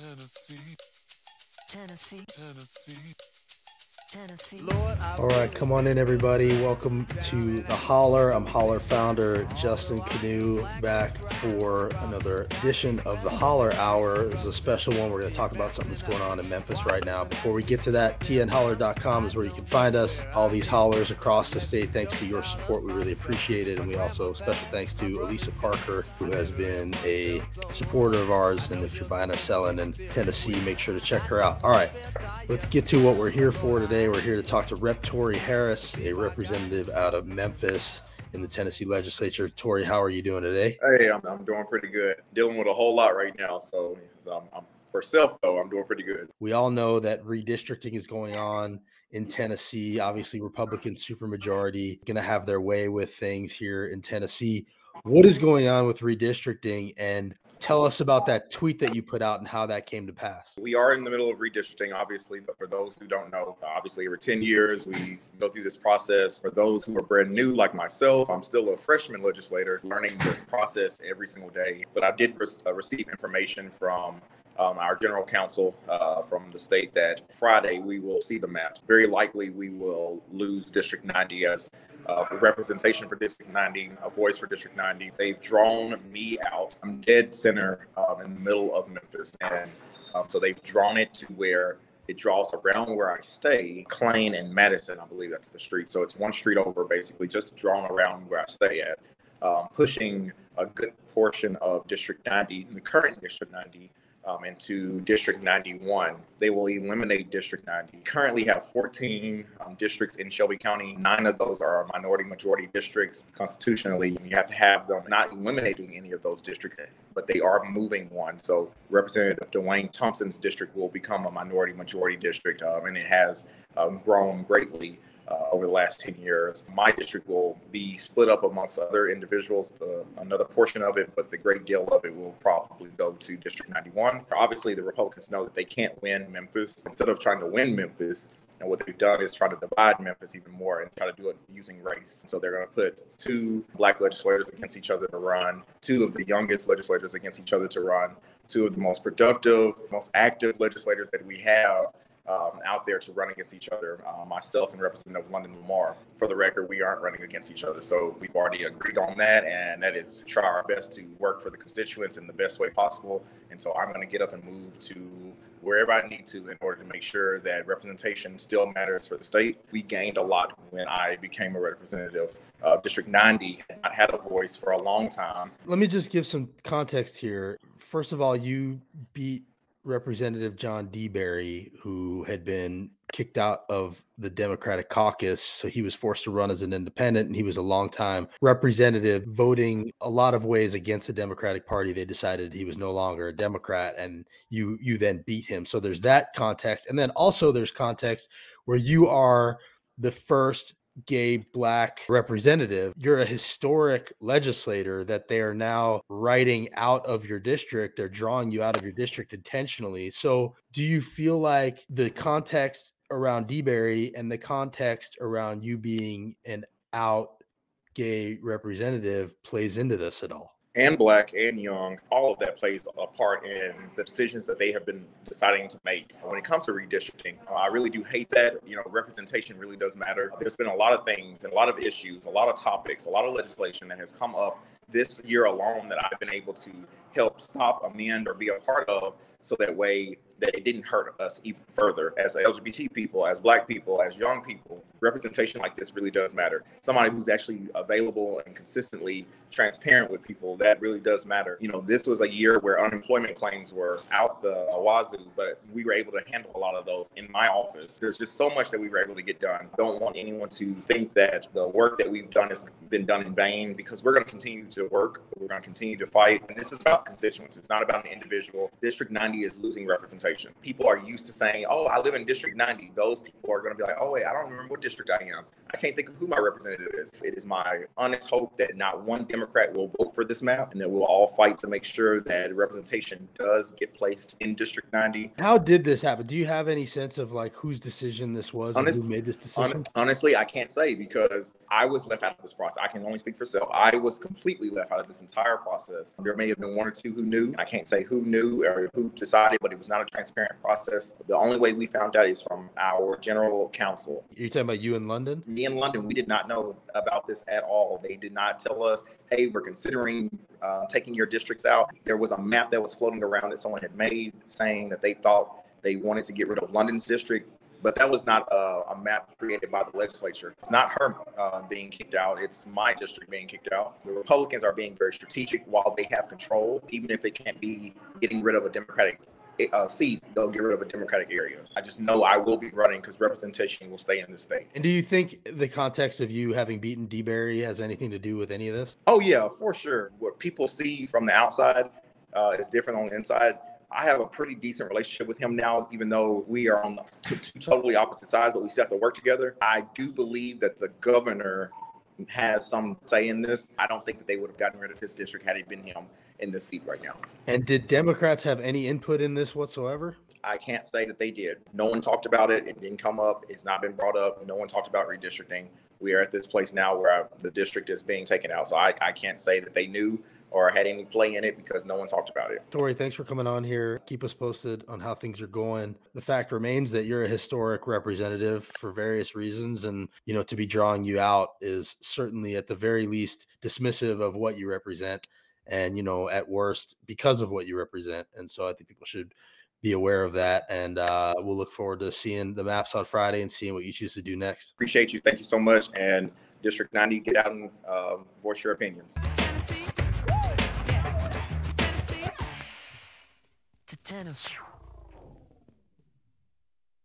Tennessee, Tennessee, Tennessee. All right, come on in, everybody. Welcome to the Holler. I'm Holler founder Justin Kanew back for another edition of the Holler Hour. Is a special one. We're going to talk about something that's going on in Memphis right now. Before we get to that, tnholler.com is where you can find us. All these hollers across the state, thanks to your support, we really appreciate it. And we also special thanks to Elisa Parker, who has been a supporter of ours. And if you're buying or selling in Tennessee, make sure to check her out. All right, let's get to what we're here for today. We're here to talk to Rep. Torrey Harris, a representative out of Memphis in the Tennessee legislature. Tory, how are you doing today? Hey, I'm, I'm doing pretty good. Dealing with a whole lot right now. So, so I'm, I'm, for self, though, I'm doing pretty good. We all know that redistricting is going on in Tennessee. Obviously, Republican supermajority going to have their way with things here in Tennessee. What is going on with redistricting? And tell us about that tweet that you put out and how that came to pass. We are in the middle of redistricting, obviously, but for those who don't know, obviously, every 10 years we go through this process. For those who are brand new, like myself, I'm still a freshman legislator learning this process every single day. But I did re- uh, receive information from um, our general counsel uh, from the state that Friday we will see the maps. Very likely we will lose District 90 as uh, for representation for District 90, a voice for District 90. They've drawn me out. I'm dead center um, in the middle of Memphis. And um, so they've drawn it to where it draws around where I stay, Klain and Madison, I believe that's the street. So it's one street over, basically, just drawn around where I stay at, um, pushing a good portion of District 90, the current District 90, um, into District 91. They will eliminate District 90. Currently have 14 um, districts in Shelby County. Nine of those are minority majority districts. Constitutionally, you have to have them not eliminating any of those districts, but they are moving one. So Representative Dwayne Thompson's district will become a minority majority district, um, and it has um, grown greatly uh, over the last 10 years. My district will be split up amongst other individuals, uh, another portion of it, but the great deal of it will probably go to District 91. Obviously, the Republicans know that they can't win Memphis. Instead of trying to win Memphis, and what they've done is try to divide Memphis even more and try to do it using race. So they're going to put two black legislators against each other to run, two of the youngest legislators against each other to run, two of the most productive, most active legislators that we have um, out there to run against each other. Uh, myself and Representative London Lamar. For the record, we aren't running against each other, so we've already agreed on that, and that is try our best to work for the constituents in the best way possible. And so I'm going to get up and move to wherever I need to in order to make sure that representation still matters for the state. We gained a lot when I became a representative of District 90. I had a voice for a long time. Let me just give some context here. First of all, you beat Representative John DeBerry, who had been kicked out of the Democratic caucus. So he was forced to run as an independent, and he was a longtime representative, voting a lot of ways against the Democratic Party. They decided he was no longer a Democrat, and you you then beat him. So there's that context, and then also there's context where you are the first gay black representative you're a historic legislator that they are now writing out of your district. They're drawing you out of your district intentionally. So do you feel like the context around DeBerry and the context around you being an out gay representative plays into this at all and black and young, all of that plays a part in the decisions that they have been deciding to make. When it comes to redistricting, uh, I really do hate that. You know, representation really does matter. There's been a lot of things and a lot of issues, a lot of topics, a lot of legislation that has come up this year alone that I've been able to help stop, amend, or be a part of so that way that it didn't hurt us even further as LGBT people, as black people, as young people. Representation like this really does matter. Somebody who's actually available and consistently transparent with people, that really does matter. You know, this was a year where unemployment claims were out the wazoo, but we were able to handle a lot of those in my office. There's just so much that we were able to get done. Don't want anyone to think that the work that we've done has been done in vain because we're going to continue to work. We're going to continue to fight. And this is about constituents. It's not about an individual. District 90 is losing representation. People are used to saying, oh, I live in District 90. Those people are going to be like, oh, wait, I don't remember what district I am. I can't think of who my representative is. It is my honest hope that not one Democrat will vote for this map and that we'll all fight to make sure that representation does get placed in District 90. How did this happen? Do you have any sense of like whose decision this was and who made this decision? honestly, I can't say because I was left out of this process. I can only speak for self. I was completely left out of this entire process. There may have been one or two who knew. I can't say who knew or who decided, but it was not a transparent process. The only way we found out is from our general counsel. You're talking about you in London? In London, we did not know about this at all. They did not tell us, hey, we're considering uh, taking your districts out. There was a map that was floating around that someone had made saying that they thought they wanted to get rid of London's district. But that was not a, a map created by the legislature. It's not her uh, being kicked out. It's my district being kicked out. The Republicans are being very strategic while they have control, even if it can't be getting rid of a Democratic uh, seat, they'll get rid of a Democratic area. I just know I will be running because representation will stay in the state. And do you think the context of you having beaten DeBerry has anything to do with any of this? Oh yeah, for sure. What people see from the outside uh, is different on the inside. I have a pretty decent relationship with him now, even though we are on two, two totally opposite sides, but we still have to work together. I do believe that the governor has some say in this. I don't think that they would have gotten rid of his district had it been him in this seat right now. And did Democrats have any input in this whatsoever? I can't say that they did. No one talked about it. It didn't come up. It's not been brought up. No one talked about redistricting. We are at this place now where the district is being taken out. So I, I can't say that they knew or had any play in it because no one talked about it. Torrey, thanks for coming on here. Keep us posted on how things are going. The fact remains that you're a historic representative for various reasons. And, you know, to be drawing you out is certainly at the very least dismissive of what you represent. And, you know, at worst, because of what you represent. And so I think people should be aware of that. And uh, we'll look forward to seeing the maps on Friday and seeing what you choose to do next. Appreciate you. Thank you so much. And District 90, get out and um, voice your opinions. to Tennessee.